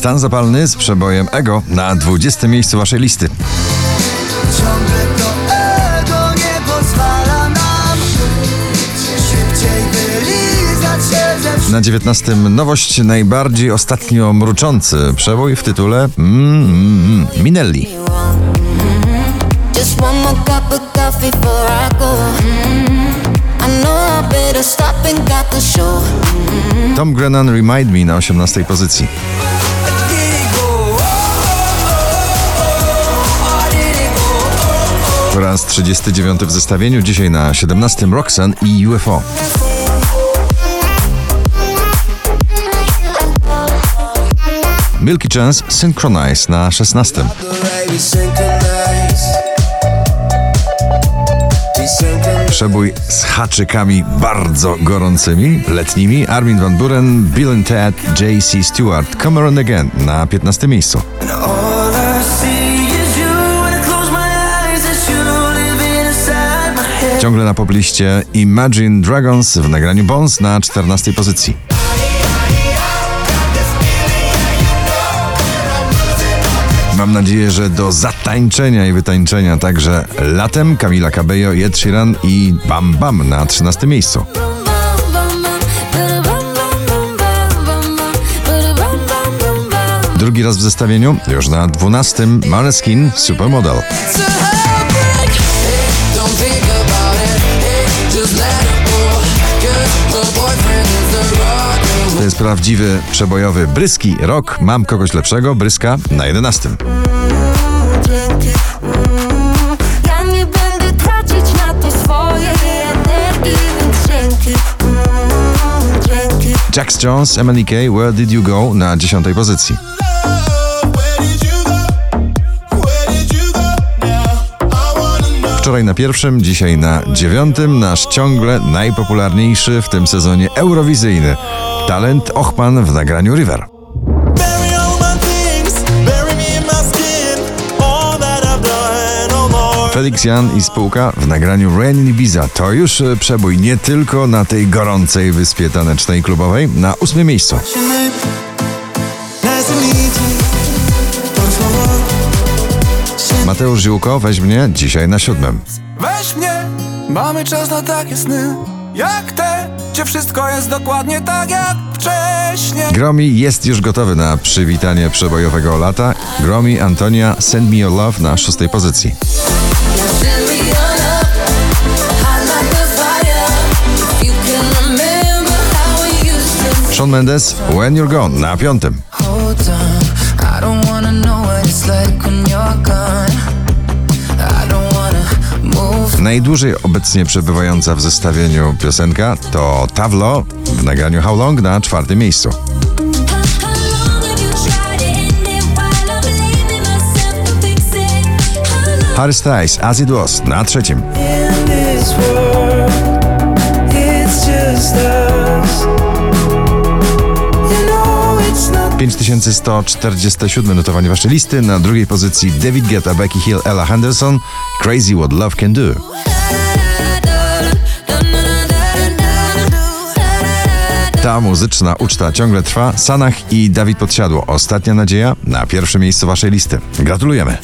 Stan zapalny z przebojem Ego na 20 miejscu waszej listy. Ciągle to ego nie pozwala nam Szybciej wylizać się ze wszystkich Na 19 nowość najbardziej ostatnio mruczący przebój w tytule mm, mm, Minelli. Just one more cup of coffee before I go. Mm, I know I better stop and got the show. Tom Grennan Remind Me na 18 pozycji. Raz 39 w zestawieniu, dzisiaj na 17 Roxanne i UFO. Milky Chance Synchronize na 16. baby synchronize Be synchronized Przebój z haczykami bardzo gorącymi, letnimi. Armin Van Buren, Bill and Ted, J.C. Stewart, Come Around Again na 15 miejscu. Ciągle na pobliście Imagine Dragons w nagraniu Bones na 14 pozycji. Mam nadzieję, że do zatańczenia i wytańczenia także latem Camila Cabello, Ed Sheeran i Bam Bam na 13 miejscu. Drugi raz w zestawieniu, już na 12 Maneskin Supermodel. Prawdziwy, przebojowy, bryski rok. Mam kogoś lepszego, bryska na 11. Ja nie będę tracić na to swojej energii, więc dzięki. Mm. Jax Jones, MNK, Where Did You Go na 10 pozycji. Wczoraj na pierwszym, dzisiaj na dziewiątym, nasz ciągle najpopularniejszy w tym sezonie eurowizyjny talent Ochman w nagraniu River. No. Felix Jan i spółka w nagraniu Rain in Ibiza to już e, przebój nie tylko na tej gorącej wyspie tanecznej klubowej, na ósmym miejscu. Mateusz Ziółko weź mnie dzisiaj na siódmym. Weź mnie, mamy czas na takie sny Jak te, gdzie wszystko jest dokładnie tak jak wcześniej Gromi jest już gotowy na przywitanie przebojowego lata. Gromi Antonia Send Me Your Love na szóstej pozycji. Shawn Mendes When You're Gone na piątym. Hold on I don't wanna know what it's like when you're gone Najdłużej obecnie przebywająca w zestawieniu piosenka to Tavlo w nagraniu How Long na czwartym miejscu. Harry Styles As It Was na trzecim. 5147 notowanie waszej listy. Na drugiej pozycji David Guetta, Becky Hill, Ella Henderson Crazy What Love Can Do. Ta muzyczna uczta ciągle trwa. Sanach i Dawid Podsiadło. Ostatnia nadzieja na pierwsze miejsce waszej listy. Gratulujemy.